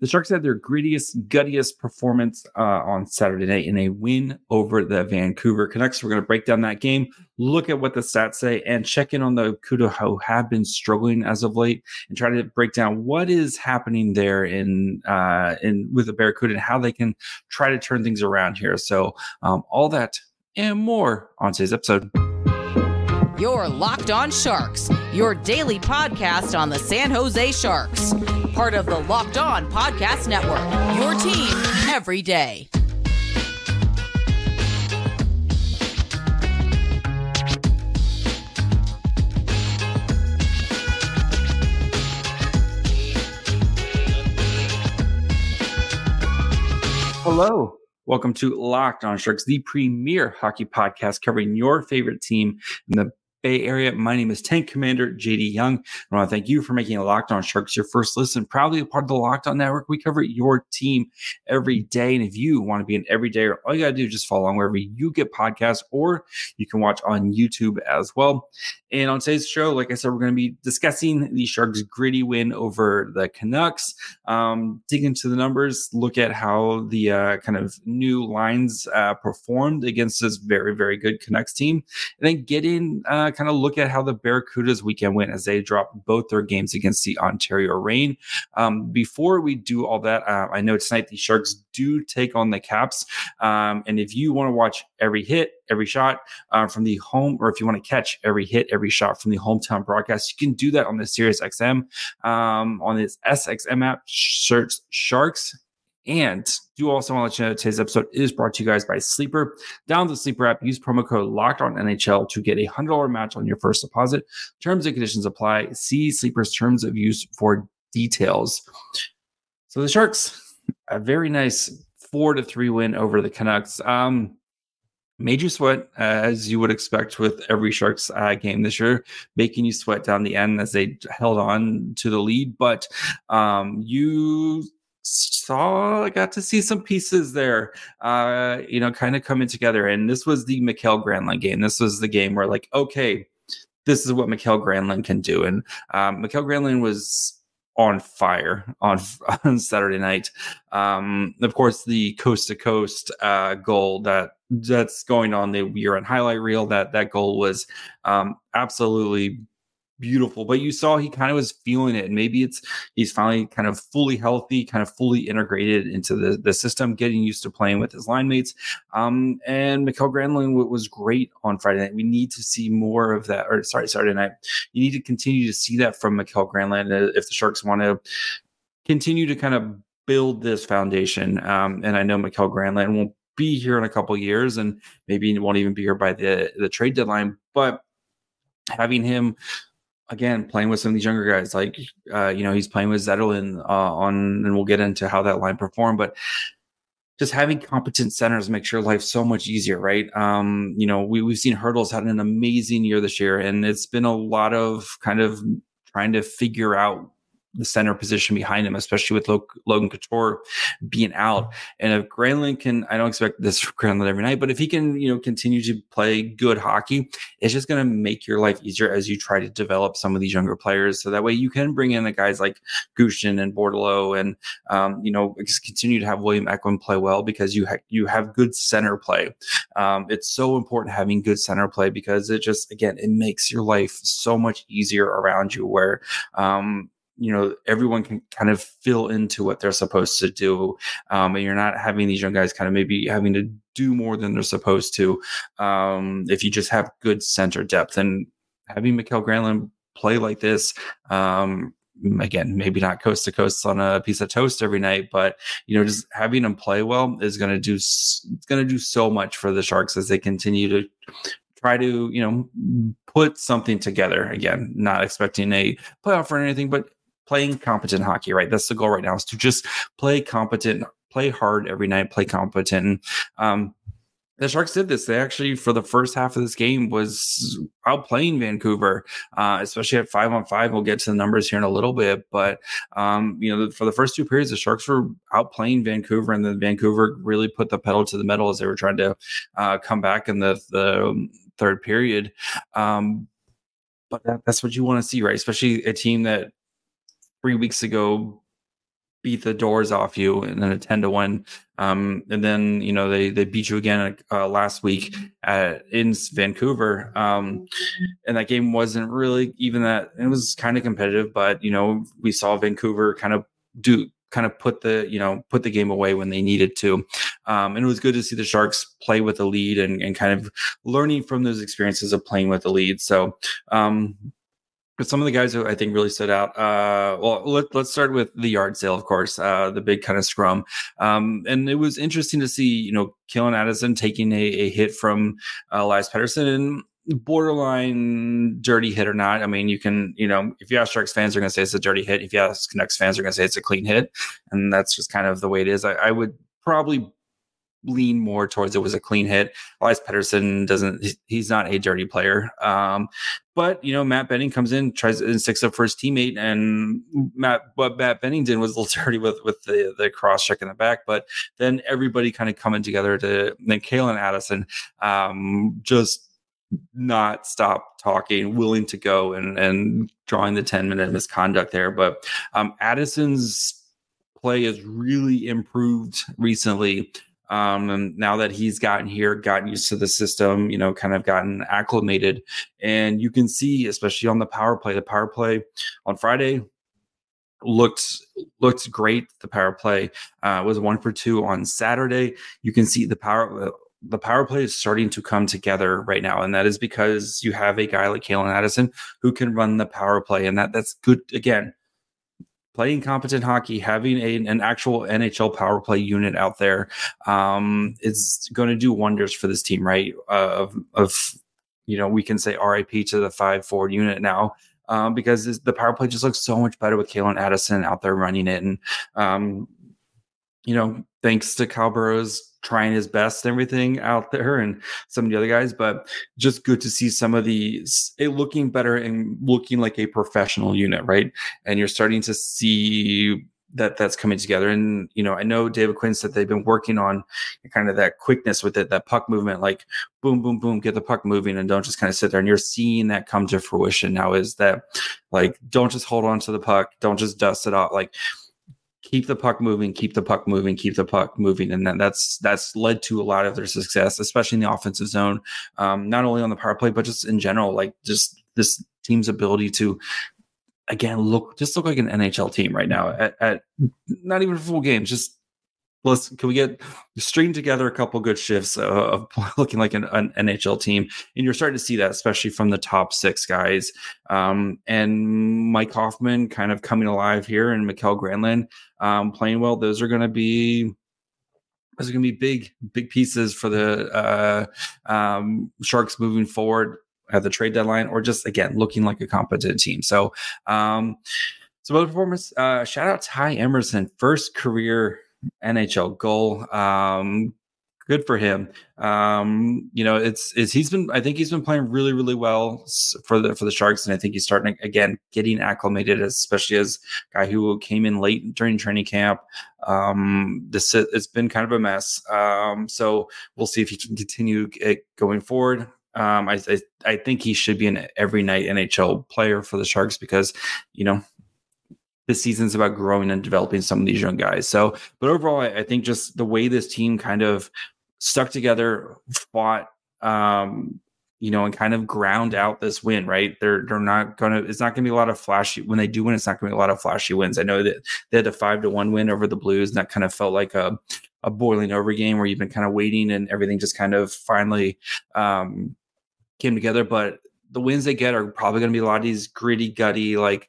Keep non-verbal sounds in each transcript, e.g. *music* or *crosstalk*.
The Sharks had their grittiest, guttiest performance uh, on Saturday night in a win over the Vancouver Canucks. We're going to break down that game, look at what the stats say, and check in on the Cuda who have been struggling as of late, and try to break down what is happening there in uh, in with the Barracuda and how they can try to turn things around here. So um, all that and more on today's episode. Your Locked On Sharks, your daily podcast on the San Jose Sharks, part of the Locked On Podcast Network. Your team every day. Hello. Welcome to Locked On Sharks, the premier hockey podcast covering your favorite team in the Bay Area. My name is Tank Commander JD Young. I want to thank you for making a Locked On Sharks your first listen. Proudly a part of the Locked On Network. We cover your team every day. And if you want to be an everyday, all you got to do is just follow along wherever you get podcasts, or you can watch on YouTube as well. And on today's show, like I said, we're going to be discussing the Sharks' gritty win over the Canucks, um, dig into the numbers, look at how the uh, kind of new lines uh, performed against this very, very good Canucks team, and then get in, uh, kind of look at how the Barracudas weekend went as they dropped both their games against the Ontario Reign. Um, before we do all that, uh, I know tonight the Sharks do take on the Caps. Um, and if you want to watch every hit, every shot uh, from the home, or if you want to catch every hit, every shot from the hometown broadcast, you can do that on the Sirius XM um, on this SXM app. Search Sharks. And do also want to let you know today's episode is brought to you guys by Sleeper. Download the Sleeper app, use promo code Locked On NHL to get a hundred dollar match on your first deposit. Terms and conditions apply. See Sleeper's terms of use for details. So the Sharks, a very nice four to three win over the Canucks. Um, made you sweat as you would expect with every Sharks uh, game this year, making you sweat down the end as they held on to the lead. But um, you saw, I got to see some pieces there, uh, you know, kind of coming together. And this was the Mikael Granlund game. This was the game where, like, okay, this is what Mikael Granlund can do. And um, Mikael Granlund was on fire on *laughs* on Saturday night. Um, of course, the coast to coast uh, goal that that's going on the year on highlight reel. That that goal was um, absolutely beautiful but you saw he kind of was feeling it and maybe it's he's finally kind of fully healthy kind of fully integrated into the, the system getting used to playing with his line mates. Um, and Mikael Granlund was great on Friday night. We need to see more of that or sorry Saturday night. You need to continue to see that from Mikael Granlund uh, if the Sharks want to continue to kind of build this foundation. Um, and I know Mikael Granlund won't be here in a couple years and maybe won't even be here by the the trade deadline but having him again playing with some of these younger guys like uh, you know he's playing with Zetterlund uh, on and we'll get into how that line performed but just having competent centers makes your life so much easier right? Um, you know we, we've seen Hertl's had an amazing year this year and it's been a lot of kind of trying to figure out the center position behind him, especially with Logan Couture being out. And if Granlund can, I don't expect this Granlund every night, but if he can, you know, continue to play good hockey, it's just going to make your life easier as you try to develop some of these younger players. So that way you can bring in the guys like Gushchin and Bordeleau and, um, you know, continue to have William Eklund play well because you, ha- you have good center play. Um, it's so important having good center play because it just, again, it makes your life so much easier around you where, um, you know everyone can kind of fill into what they're supposed to do um, and you're not having these young guys kind of maybe having to do more than they're supposed to um, if you just have good center depth. And having Mikael Granlund play like this um, again maybe not coast to coast on a piece of toast every night but you know just having him play well is going to do it's going to do so much for the sharks as they continue to try to you know put something together. Again not expecting a playoff or anything but playing competent hockey, right? That's the goal right now is to just play competent, play hard every night, play competent. Um, the Sharks did this. They actually, for the first half of this game, was outplaying Vancouver, uh, especially at five on five. We'll get to the numbers here in a little bit, but um, you know, for the first two periods, the Sharks were outplaying Vancouver, and then Vancouver really put the pedal to the metal as they were trying to uh, come back in the the third period. Um, but that, that's what you want to see, right? Especially a team that three weeks ago beat the doors off you and then a 10 to 1 um, and then you know they they beat you again uh, last week at, in Vancouver. Um, and that game wasn't really even that it was kind of competitive but you know we saw Vancouver kind of do kind of put the you know put the game away when they needed to. Um, and it was good to see the sharks play with the lead and, and kind of learning from those experiences of playing with the lead. So um, but some of the guys who I think really stood out. Uh, well, let, us start with the yard sale, of course, uh, the big kind of scrum. Um, and it was interesting to see, you know, Calen Addison taking a, a hit from uh, Elias Pettersson and borderline dirty hit or not. I mean, you can, you know, if you ask Sharks fans, they're going to say it's a dirty hit. If you ask Canucks fans, they're going to say it's a clean hit. And that's just kind of the way it is. I, I would probably lean more towards it was a clean hit. Elias Pettersson doesn't, he's not a dirty player. Um, but you know, Matt Benning comes in, tries and sticks up for his teammate, and Matt what Matt Benning did was a little *laughs* dirty with with the the cross check in the back. But then everybody kind of coming together to then Calen Addison um, just not stop talking, willing to go and and drawing the 10 minute misconduct there. But um, Addison's play has really improved recently. Um, and now that he's gotten here, gotten used to the system, you know, kind of gotten acclimated, and you can see, especially on the power play, the power play on Friday looked looked great. The power play uh, was one for two on Saturday. You can see the power the power play is starting to come together right now, and that is because you have a guy like Calen Addison who can run the power play, and that that's good. Again, playing competent hockey, having a, an actual NHL power play unit out there um, is going to do wonders for this team, right? Uh, of, of, you know, we can say RIP to the five forward unit now. Um, because the power play just looks so much better with Calen Addison out there running it. And, um, you know, thanks to Kyle Burroughs trying his best and everything out there and some of the other guys, but just good to see some of these it looking better and looking like a professional unit, right? And you're starting to see that that's coming together. And you know, I know David Quinn said they've been working on kind of that quickness with it, that puck movement, like boom, boom, boom, get the puck moving and don't just kind of sit there. And you're seeing that come to fruition now. Is that like don't just hold on to the puck, don't just dust it off, like keep the puck moving, keep the puck moving, keep the puck moving, and that's that's led to a lot of their success, especially in the offensive zone. Um, not only on the power play, but just in general, like just this team's ability to again look just look like an NHL team right now at, at not even full games, just let's can we get string together a couple good shifts of *laughs* looking like an, an, NHL team, and you're starting to see that, especially from the top six guys. Um, and Mike Hoffman kind of coming alive here, and Mikael Granlund um, playing well. Those are going to be those are going to be big, big pieces for the uh, um, Sharks moving forward at the trade deadline, or just again looking like a competent team. So, um, some other performance. Uh, shout out Ty Emberson, first career NHL goal. Um, good for him. Um, you know, it's it's he's been I think he's been playing really really well for the for the Sharks, and I think he's starting again getting acclimated, especially as guy who came in late during training camp. Um, this it's been kind of a mess. Um, so we'll see if he can continue going forward. Um, I, I I think he should be an every night NHL player for the Sharks because you know this season's about growing and developing some of these young guys. So, but overall, I, I think just the way this team kind of stuck together, fought, um, you know, and kind of ground out this win, right? They're they're not gonna. It's not gonna be a lot of flashy when they do win. It's not gonna be a lot of flashy wins. I know that they had a five to one win over the Blues, and that kind of felt like a a boiling over game where you've been kind of waiting and everything just kind of finally um, came together. But the wins they get are probably to be a lot of these gritty, gutty, like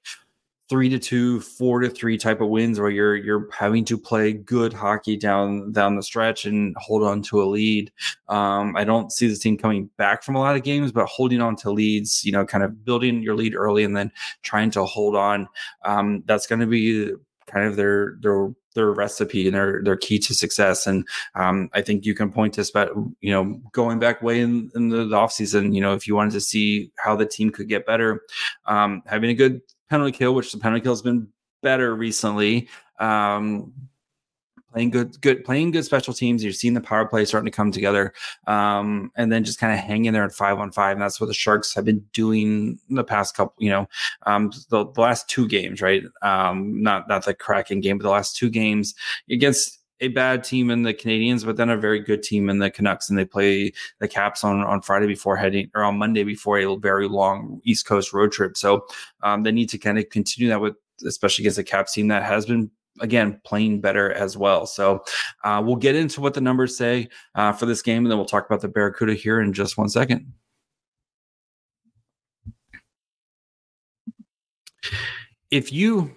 three to two, four to three type of wins where you're you're having to play good hockey down down the stretch and hold on to a lead. Um, I don't see this team coming back from a lot of games, but holding on to leads, you know, kind of building your lead early and then trying to hold on. Um, that's going to be kind of their their their recipe and their their key to success. And um, I think you can point to spot, you know, going back way in, in the, the offseason, you know, if you wanted to see how the team could get better, um, having a good penalty kill, which the penalty kill has been better recently. Um, playing good, good, playing good special teams. You're seeing the power play starting to come together, um, and then just kind of hanging there at five on five. And that's what the Sharks have been doing the past couple, you know, um, the, the last two games, right? Um, not not the Kraken game, but the last two games against a bad team in the Canadiens, but then a very good team in the Canucks, and they play the Caps on on Friday before heading or on Monday before a very long East Coast road trip. So um, they need to kind of continue that with, especially against a Caps team that has been again playing better as well. So uh, we'll get into what the numbers say uh, for this game, and then we'll talk about the Barracuda here in just one second. If you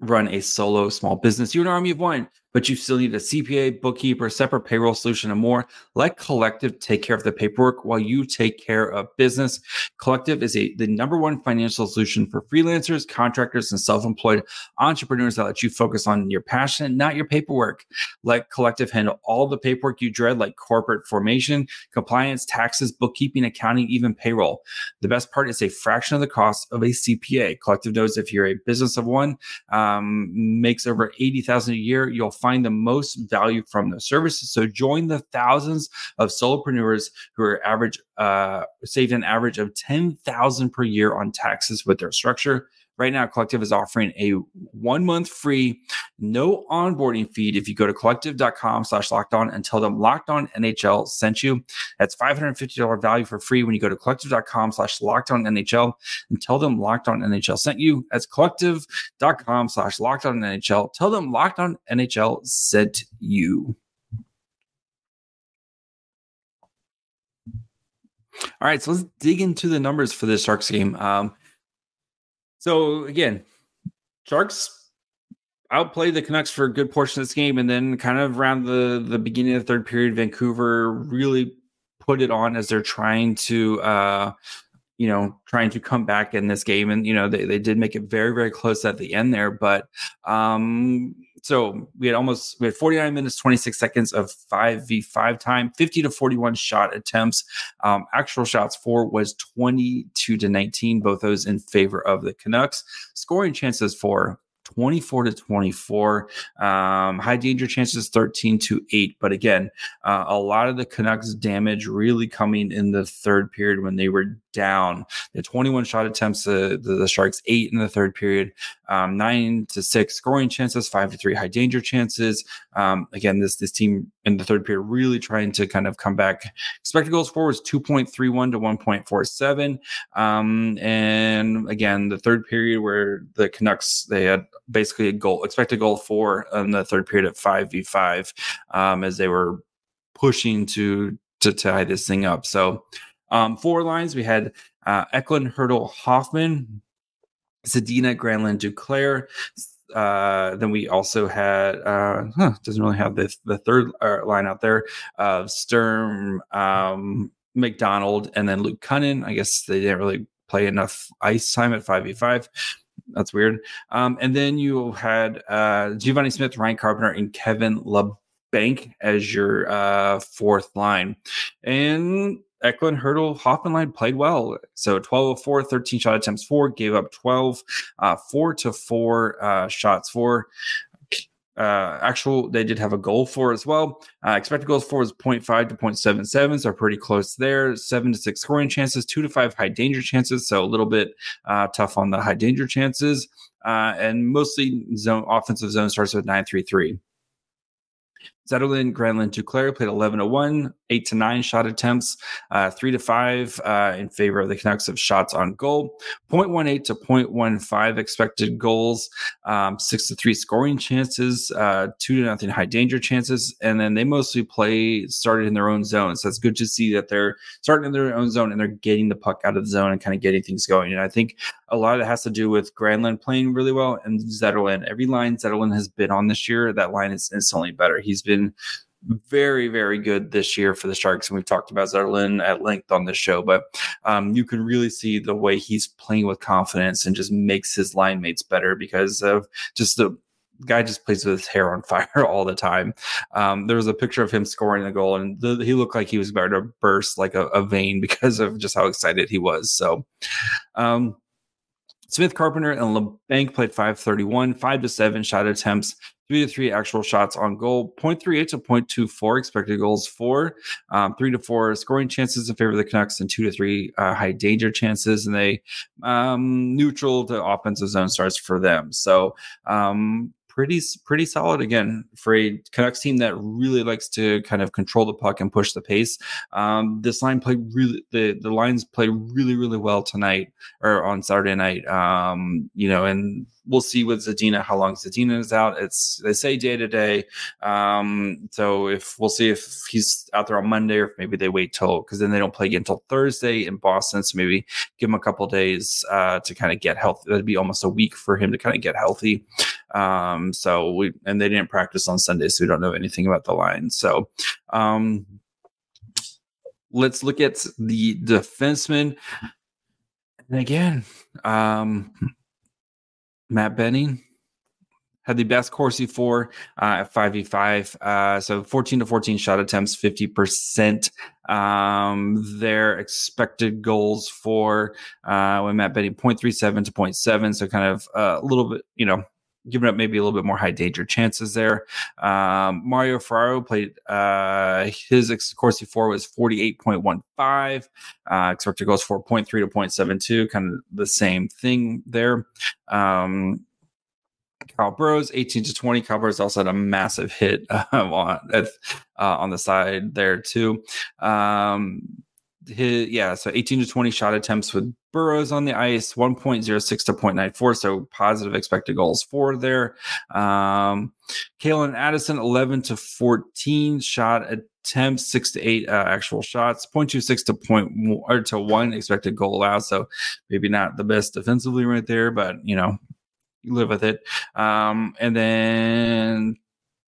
run a solo small business, you're an army of one but you still need a CPA, bookkeeper, separate payroll solution, and more. Let Collective take care of the paperwork while you take care of business. Collective is a the number one financial solution for freelancers, contractors, and self-employed entrepreneurs that let you focus on your passion, not your paperwork. Let Collective handle all the paperwork you dread, like corporate formation, compliance, taxes, bookkeeping, accounting, even payroll. The best part is a fraction of the cost of a CPA. Collective knows if you're a business of one, um, makes over eighty thousand a year, you'll find the most value from the services. So join the thousands of solopreneurs who are average uh, saved an average of ten thousand per year on taxes with their structure. Right now, Collective is offering a one month free, no onboarding fee if you go to collective.com slash locked on and tell them locked on NHL sent you. That's $550 value for free when you go to collective.com slash locked on NHL and tell them locked on NHL sent you. That's collective.com slash locked on NHL. Tell them locked on NHL sent you. All right, so let's dig into the numbers for this Sharks game. Um, so again, Sharks outplayed the Canucks for a good portion of this game, and then kind of around the the beginning of the third period, Vancouver really put it on as they're trying to uh you know trying to come back in this game. And you know they, they did make it very very close at the end there. But um so we had almost we had 49 minutes 26 seconds of 5v5 time 50 to 41 shot attempts. Um, actual shots for was 22 to 19 both those in favor of the canucks. Scoring chances for 24 to 24. Um, high danger chances 13 to 8. But again, uh, a lot of the Canucks damage really coming in the third period when they were down. The 21 shot attempts, uh, the, the, Sharks eight in the third period, um, nine to six scoring chances, five to three high danger chances. Um, again, this this team in the third period really trying to kind of come back. Expected goals for was 2.31 to 1.47. Um, and again, the third period where the Canucks they had basically a goal expected goal for in the third period at five v five um, as they were pushing to to tie this thing up. So um, four lines we had uh, Eklund, Hertl, Hoffman, Zadina, Granlund, Duclair. Uh, then we also had uh, huh, doesn't really have the the third uh, line out there of Sturm, um, MacDonald, and then Luke Kunin. I guess they didn't really play enough ice time at five v five. That's weird. Um, and then you had uh, Givani Smith, Ryan Carpenter, and Kevin Labanc as your uh, fourth line. And Eklund, Hertl, Hoffenline played well. So 12 of 4, 13 shot attempts, four, gave up 12, uh, four to four uh, shots for. Uh, actual, they did have a goal for as well. Uh, expected goals for was 0.5 to 0.77, so pretty close there. Seven to six scoring chances, two to five high danger chances, so a little bit uh, tough on the high danger chances. Uh, and mostly zone offensive zone starts with 9 3 3. Zetterlund, Granlund, Duclair played 11 to 1, 8 to 9 shot attempts, uh, 3 to 5 uh, in favor of the Canucks of shots on goal, 0.18 to 0.15 expected goals, um, 6 to 3 scoring chances, uh, 2 to nothing high danger chances. And then they mostly play started in their own zone. So it's good to see that they're starting in their own zone and they're getting the puck out of the zone and kind of getting things going. And I think a lot of it has to do with Granlund playing really well and Zetterlund. Every line Zetterlund has been on this year, that line is instantly better. He's been very, very good this year for the Sharks. And we've talked about Zetterlund at length on this show, but um, you can really see the way he's playing with confidence and just makes his line mates better because of just the guy just plays with his hair on *laughs* fire all the time. Um, there was a picture of him scoring the goal, and the, he looked like he was about to burst like a, a, vein *laughs* because of just how excited he was. So, um, Smith Carpenter and Labanc played 531, five to seven shot attempts, three to three actual shots on goal, 0.38 to 0.24 expected goals for, um, three to four scoring chances in favor of the Canucks, and two to three uh, high danger chances, and they um, neutral to offensive zone starts for them. So um, pretty pretty solid again for a Canucks team that really likes to kind of control the puck and push the pace. Um, this line played really the the lines played really really well tonight or on Saturday night. Um, you know, and we'll see with Zadina how long Zadina is out. It's they say day to day. Um, so if we'll see if he's out there on Monday or if maybe they wait till because then they don't play again until Thursday in Boston. So maybe give him a couple days uh, to kind of get healthy. That'd be almost a week for him to kind of get healthy. Um, so we and they didn't practice on Sunday, so we don't know anything about the line. So um let's look at the defenseman. And again, um Matt Benning had the best Corsi for uh, at 5v5. Uh, so 14 to 14 shot attempts, 50%. Um, their expected goals for uh, when Matt Benning 0.37 to 0.7. So kind of uh, a little bit, you know, giving up maybe a little bit more high danger chances there. Um, Mario Ferraro played uh, his Corsi four was 48.15. Uh, expected goals 4.3 to 0.72, kind of the same thing there. Um, Kyle Burroughs, 18 to 20. Kyle Burroughs also had a massive hit uh, *laughs* on, uh, on the side there, too. Um, his, yeah, so 18 to 20 shot attempts with Burroughs on the ice, 1.06 to 0.94. So positive expected goals for there. Um, Calen Addison, 11 to 14 shot attempts, six to eight uh, actual shots, 0.26 to point or to one expected goal allowed. So maybe not the best defensively right there, but you know, you live with it. Um, and then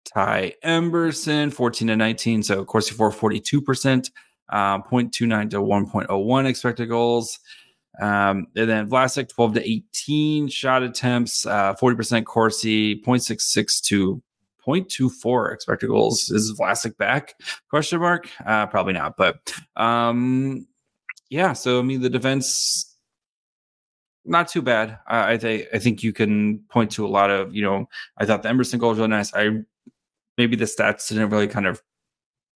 Ty Emberson, 14 to 19. So Corsi for 42% uh, 0.29 to 1.01 expected goals. Um, and then Vlasic, 12 to 18 shot attempts, uh, 40% Corsi, 0.66 to 0.24 expected goals. Is Vlasic back? Question mark? Uh, probably not. But um, yeah, so I mean, the defense not too bad. Uh, I think I think you can point to a lot of you know. I thought the Emberson goal was really nice. I maybe the stats didn't really kind of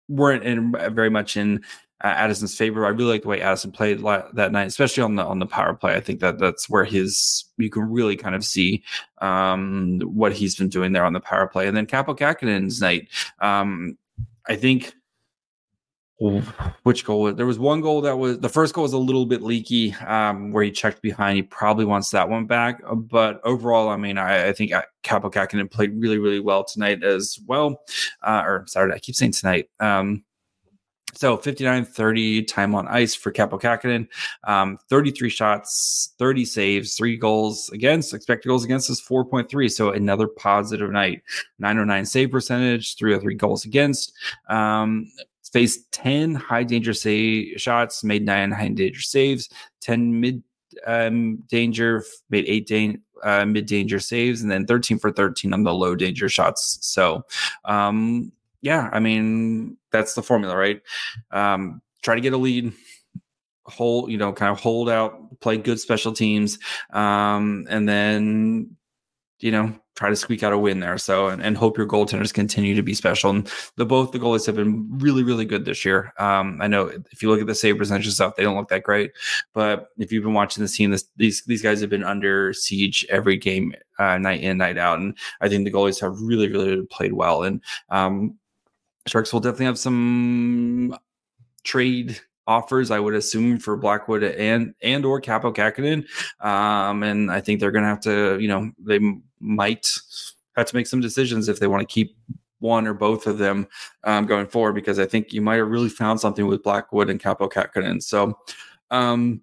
weren't in very much in Addison's favor. I really like the way Addison played that night, especially on the on the power play. I think that that's where his you can really kind of see um, what he's been doing there on the power play. And then Kaapo Kähkönen's night, um, I think. Which goal? There was one goal that was the first goal was a little bit leaky, um, where he checked behind. He probably wants that one back. But overall, I mean, I, I think uh, Kaapo Kähkönen played really, really well tonight as well. Uh, or sorry, I keep saying tonight. Um, so 59 30 time on ice for Kaapo Kähkönen. Um, 33 shots, 30 saves, three goals against. Expected goals against is 4.3. So another positive night. 909 save percentage, 303 goals against. Um, faced 10 high danger save shots, made nine high danger saves, 10 mid um, danger, made eight uh, mid danger saves, and then 13 for 13 on the low danger shots. So, um, yeah, I mean, that's the formula, right? Um, try to get a lead, hold, you know, kind of hold out, play good special teams, um, and then, you know, try to squeak out a win there. So, and, and hope your goaltenders continue to be special. And the both the goalies have been really, really good this year. Um, I know if you look at the save percentage stuff, they don't look that great. But if you've been watching the team, this, these these guys have been under siege every game, uh, night in, night out. And I think the goalies have really, really played well. And um, Sharks will definitely have some trade offers, I would assume, for Blackwood and and or Kaapo Kähkönen. Um, and I think they're going to have to, you know, they might have to make some decisions if they want to keep one or both of them um, going forward, because I think you might have really found something with Blackwood and Kaapo Kähkönen. So, um,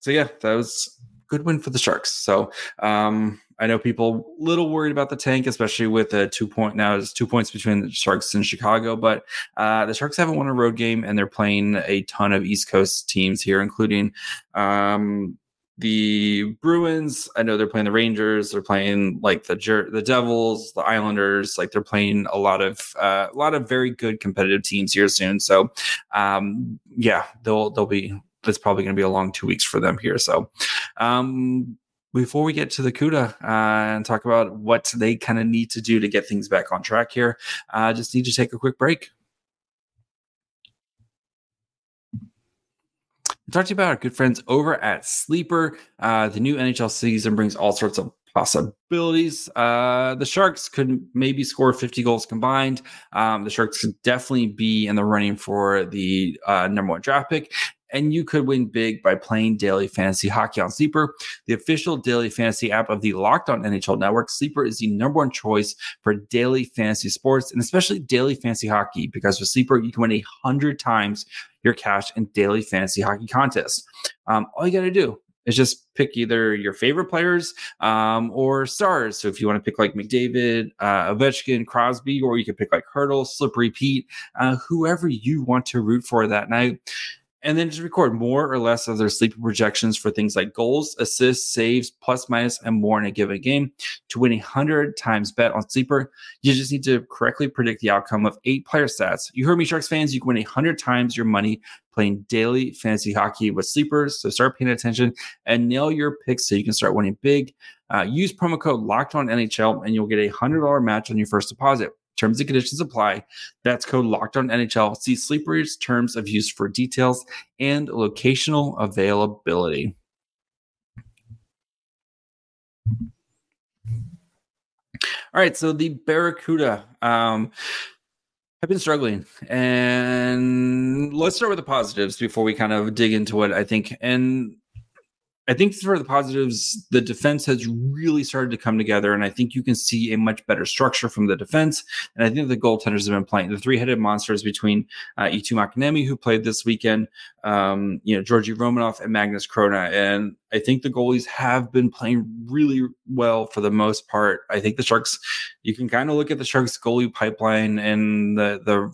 so yeah, that was good win for the Sharks. So, um, I know people a little worried about the tank, especially with a two point now. It's two points between the Sharks and Chicago, but uh, the Sharks haven't won a road game, and they're playing a ton of East Coast teams here, including um, the Bruins. I know they're playing the Rangers. They're playing like the the Devils, the Islanders. Like they're playing a lot of uh, a lot of very good competitive teams here soon. So, um, yeah, they'll they'll be. It's probably going to be a long two weeks for them here. So, um, before we get to the CUDA uh, and talk about what they kind of need to do to get things back on track here, I uh, just need to take a quick break. talk to you about our good friends over at Sleeper. Uh, the new NHL season brings all sorts of possibilities. Uh, the Sharks could maybe score 50 goals combined. Um, the Sharks could definitely be in the running for the uh, number one draft pick and you could win big by playing daily fantasy hockey on Sleeper, the official daily fantasy app of the Locked On NHL Network. Sleeper is the number one choice for daily fantasy sports and especially daily fantasy hockey because with Sleeper, you can win a hundred times your cash in daily fantasy hockey contests. Um, all you got to do is just pick either your favorite players um, or stars. So if you want to pick like McDavid, uh, Ovechkin, Crosby, or you could pick like Hertl, Slippery Pete, uh, whoever you want to root for that night and then just record more or less of their sleeper projections for things like goals, assists, saves, plus, minus, and more in a given game. To win a 100 times bet on sleeper, you just need to correctly predict the outcome of eight player stats. You heard me, Sharks fans. You can win a 100 times your money playing daily fantasy hockey with sleepers. So start paying attention and nail your picks so you can start winning big. Uh, use promo code Locked On NHL and you'll get a $100 match on your first deposit. Terms and conditions apply. That's code locked on NHL. See Sleeper's terms of use for details and locational availability. All right, so the Barracuda um, have been struggling, and let's start with the positives before we kind of dig into what I think. And I think for the positives, the defense has really started to come together, and I think you can see a much better structure from the defense. And I think the goaltenders have been playing the three-headed monsters between uh, Eetu Makiniemi, who played this weekend, um, you know, Georgi Romanov and Magnus Chrona. And I think the goalies have been playing really well for the most part. I think the Sharks, you can kind of look at the Sharks goalie pipeline and the the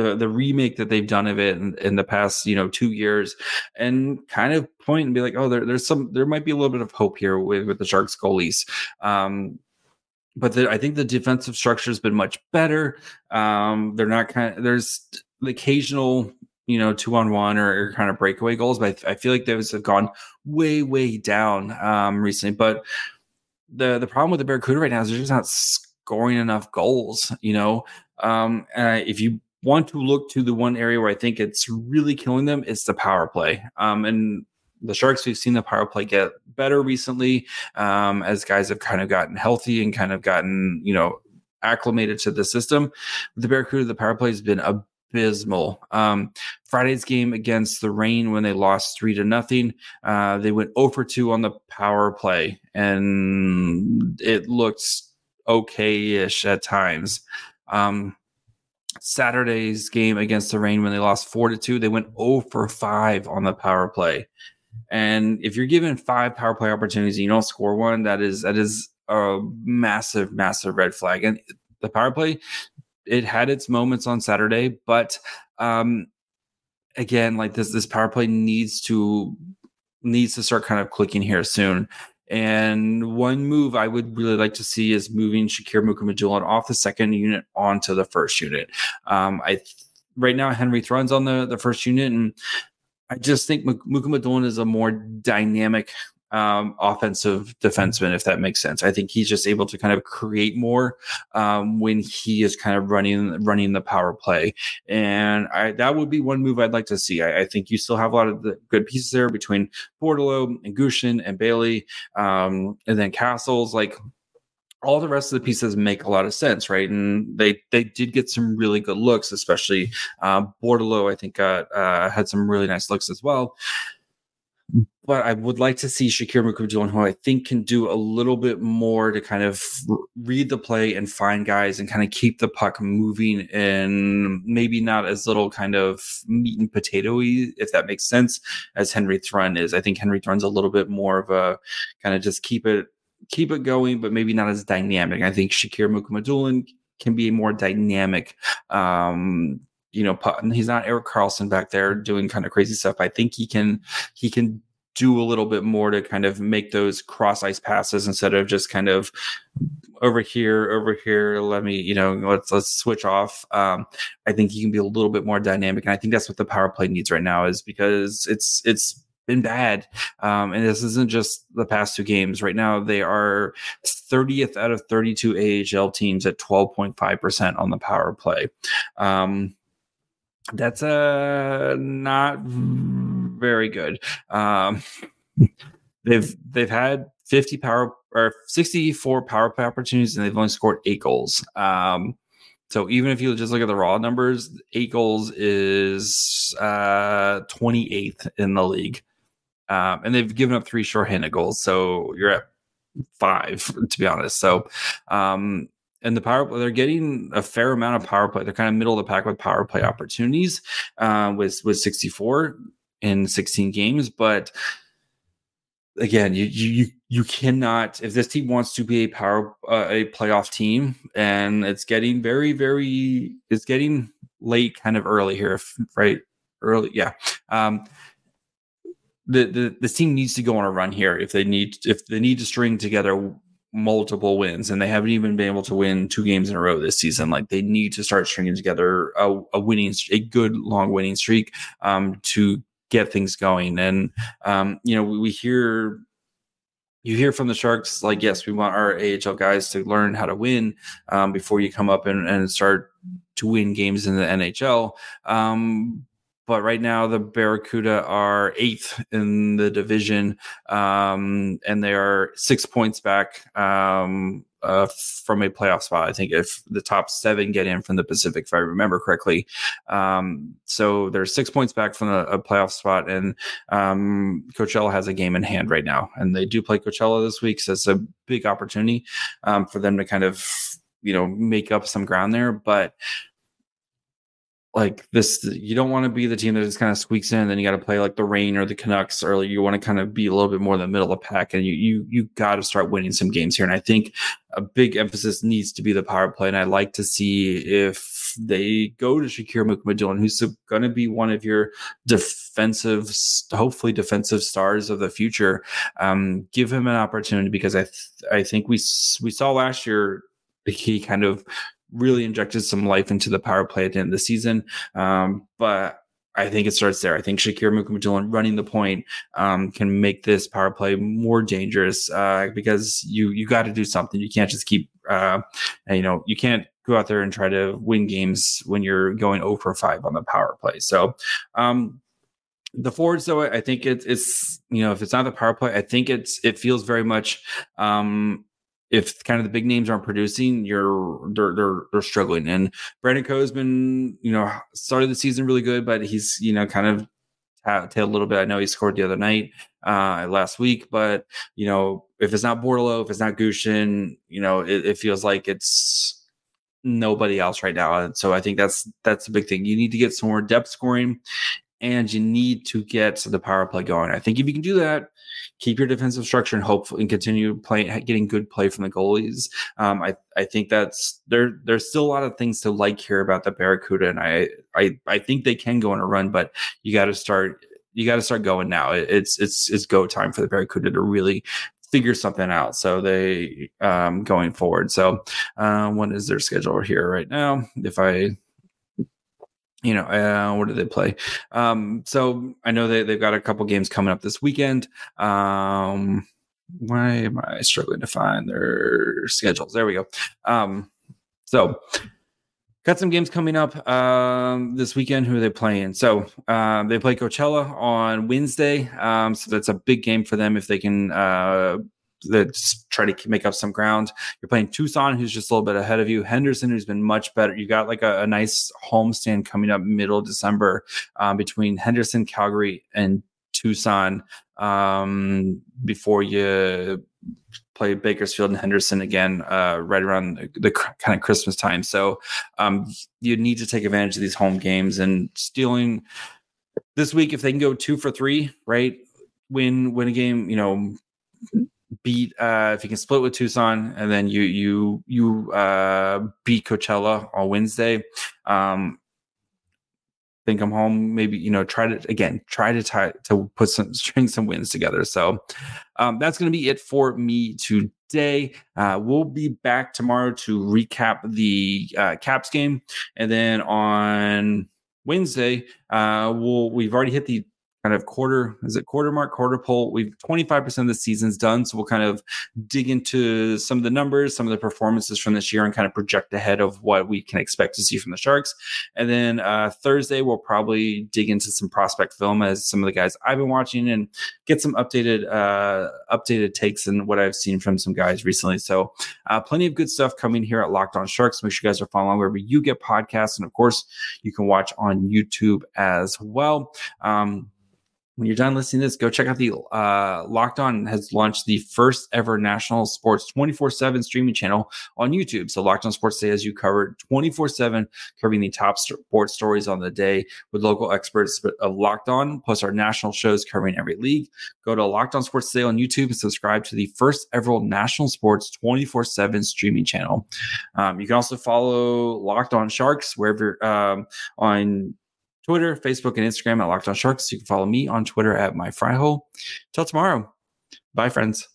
the the remake that they've done of it in, in, the past you know two years and kind of point and be like oh there, there's some there might be a little bit of hope here with, with the sharks goalies. Um but the, i think the defensive structure has been much better. Um they're not kind of there's the occasional you know two on one or, or kind of breakaway goals but I, I feel like those have gone way way down um recently. But the the problem with the barracuda right now is they're just not scoring enough goals you know? Um, if you want to look to the one area where I think it's really killing them is the power play. Um, and the Sharks, we've seen the power play get better recently um, as guys have kind of gotten healthy and kind of gotten, you know, acclimated to the system. The Barracuda, the power play has been abysmal. Um, Friday's game against the Reign, when they lost three to nothing, uh, they went over 2 on the power play, and it looks okay-ish at times. Um, Saturday's game against the Reign when they lost four to two, they went 0 for five on the power play. And if you're given five power play opportunities and you don't score one, that is that is a massive, massive red flag. And the power play, it had its moments on Saturday, but um again, like this this power play needs to needs to start kind of clicking here soon. And one move I would really like to see is moving Shakir Mukhamadullin off the second unit onto the first unit. Um, I right now Henry Thrun's on the the first unit, and I just think Mukhamadullin is a more dynamic um, offensive defenseman, if that makes sense. I think he's just able to kind of create more um, when he is kind of running running the power play, and I, that would be one move I'd like to see. I, I, think you still have a lot of the good pieces there between Bordeleau and Gushchin and Bailey, um, and then Castles. Like all the rest of the pieces make a lot of sense, right? And they they did get some really good looks, especially uh. I think got uh, had some really nice looks as well but I would like to see Shakir Mukhamadullin, who I think can do a little bit more to kind of read the play and find guys and kind of keep the puck moving and maybe not as little kind of meat and potatoy, if that makes sense, as Henry Thrun is. I think Henry Thrun's a little bit more of a kind of just keep it keep it going, but maybe not as dynamic. I think Shakir Mukhamadullin can be a more dynamic um you know, he's not Erik Karlsson back there doing kind of crazy stuff. I think he can he can do a little bit more to kind of make those cross ice passes instead of just kind of over here, over here. Let me, you know, let's let's switch off. Um, I think he can be a little bit more dynamic, and I think that's what the power play needs right now, is because it's it's been bad. Um, and this isn't just the past two games. Right now, they are 30th out of 32 AHL teams at 12.5% on the power play. Um, that's uh, not very good. Um, *laughs* they've they've had 50 power or 64 power play opportunities and they've only scored eight goals. Um, so even if you just look at the raw numbers, eight goals is uh, 28th in the league. Um, and they've given up three shorthanded goals. So you're at five, to be honest. So, um, and the power they're getting a fair amount of power play. They're kind of middle of the pack with power play opportunities uh, with, with 64 in 16 games. But again, you, you, you cannot, if this team wants to be a power, uh, a playoff team and it's getting very, very, it's getting late kind of early here, right? Early. Yeah. Um, the, the this team needs to go on a run here if they need if they need to string together multiple wins and they haven't even been able to win two games in a row this season like they need to start stringing together a, a winning a good long winning streak um, to get things going and um, you know we, we hear you hear from the Sharks like, yes, we want our AHL guys to learn how to win um, before you come up and, and, start to win games in the NHL. Um, but right now the Barracuda are eighth in the division, um, and they are six points back um, uh, from a playoff spot. I think if the top seven get in from the Pacific, if I remember correctly. Um, so they're six points back from a, a playoff spot, and um, Coachella has a game in hand right now, and they do play Coachella this week, so it's a big opportunity um, for them to kind of you know make up some ground there, but like this you don't want to be the team that just kind of squeaks in then you got to play like the Reign or the canucks early. You want to kind of be a little bit more in the middle of the pack and you you you got to start winning some games here and i think a big emphasis needs to be the power play and i'd like to see if they go to shakir mukhamadullin who's going to be one of your defensive hopefully defensive stars of the future. Um, give him an opportunity because i th- i think we we saw last year he kind of really injected some life into the power play at the end of the season. Um, but I think it starts there. I think Shakir Mukhamadullin running the point um, can make this power play more dangerous uh, because you you got to do something. You can't just keep uh, you know you can't go out there and try to win games when you're going over 5 on the power play. So um, the forwards though i think it's it's you know if it's not the power play i think it's it feels very much um if kind of the big names aren't producing, you're they're they're, they're struggling. And Brandon Coe's been, you know, started the season really good, but he's you know kind of tailed a little bit. I know he scored the other night uh, last week, but you know if it's not Bordeleau, if it's not Gushchin, you know it, it feels like it's nobody else right now. And so I think that's that's a big thing. You need to get some more depth scoring and you need to get the power play going. I think if you can do that, keep your defensive structure and hope and continue playing, getting good play from the goalies. Um, I I think that's there. There's still a lot of things to like here about the Barracuda, and I I I think they can go on a run, but you got to start. You got to start going now. It's it's it's go time for the Barracuda to really figure something out. So they um, going forward. So uh, their schedule here right now? If I you know, uh, do they play? Um, so I know they, they've got a couple games coming up this weekend. Um, why am I struggling to find their schedules? There we go. Um, so got some games coming up um, this weekend. Who are they playing? So uh, they play Coachella on Wednesday. Um, so that's a big game for them if they can uh, that's try to make up some ground. You're playing Tucson, who's just a little bit ahead of you. Henderson, who's been much better. You got like a, a nice homestand coming up middle December um, between Henderson, Calgary, and Tucson um, before you play Bakersfield and Henderson again uh, right around the, the, kind of Christmas time. So um, you need to take advantage of these home games and stealing this week if they can go two for three, right? Win win a game, you know, beat uh if you can split with Tucson and then you you you uh beat Coachella on Wednesday. Um then come home, maybe you know, try to again try to tie to put some *laughs* string some wins together. So um that's gonna be it for me today. Uh we'll be back tomorrow to recap the uh caps game and then on Wednesday, uh we'll we've already hit the kind of quarter is it quarter mark quarter poll we've 25% of the season's done so we'll kind of dig into some of the numbers some of the performances from this year and kind of project ahead of what we can expect to see from the sharks. And then uh, thursday we'll probably dig into some prospect film as some of the guys i've been watching and get some updated uh, updated takes and what i've seen from some guys recently. So uh, plenty of good stuff coming here at locked on sharks. Make sure you guys are following wherever you get podcasts and of course you can watch on youtube as well. Um, when you're done listening to this, go check out the uh, Locked On has launched the first ever national sports 24 7 streaming channel on YouTube. So, Locked On Sports Day, as you covered 24 7, covering the top sports stories on the day with local experts of Locked On, plus our national shows covering every league. Go to Locked On Sports Day on YouTube and subscribe to the first ever national sports 24 7 streaming channel. Um, you can also follow Locked On Sharks wherever um, on Twitter, Facebook, and Instagram at Locked On Sharks. You can follow me on Twitter at my fry hole. Till tomorrow. Bye, friends.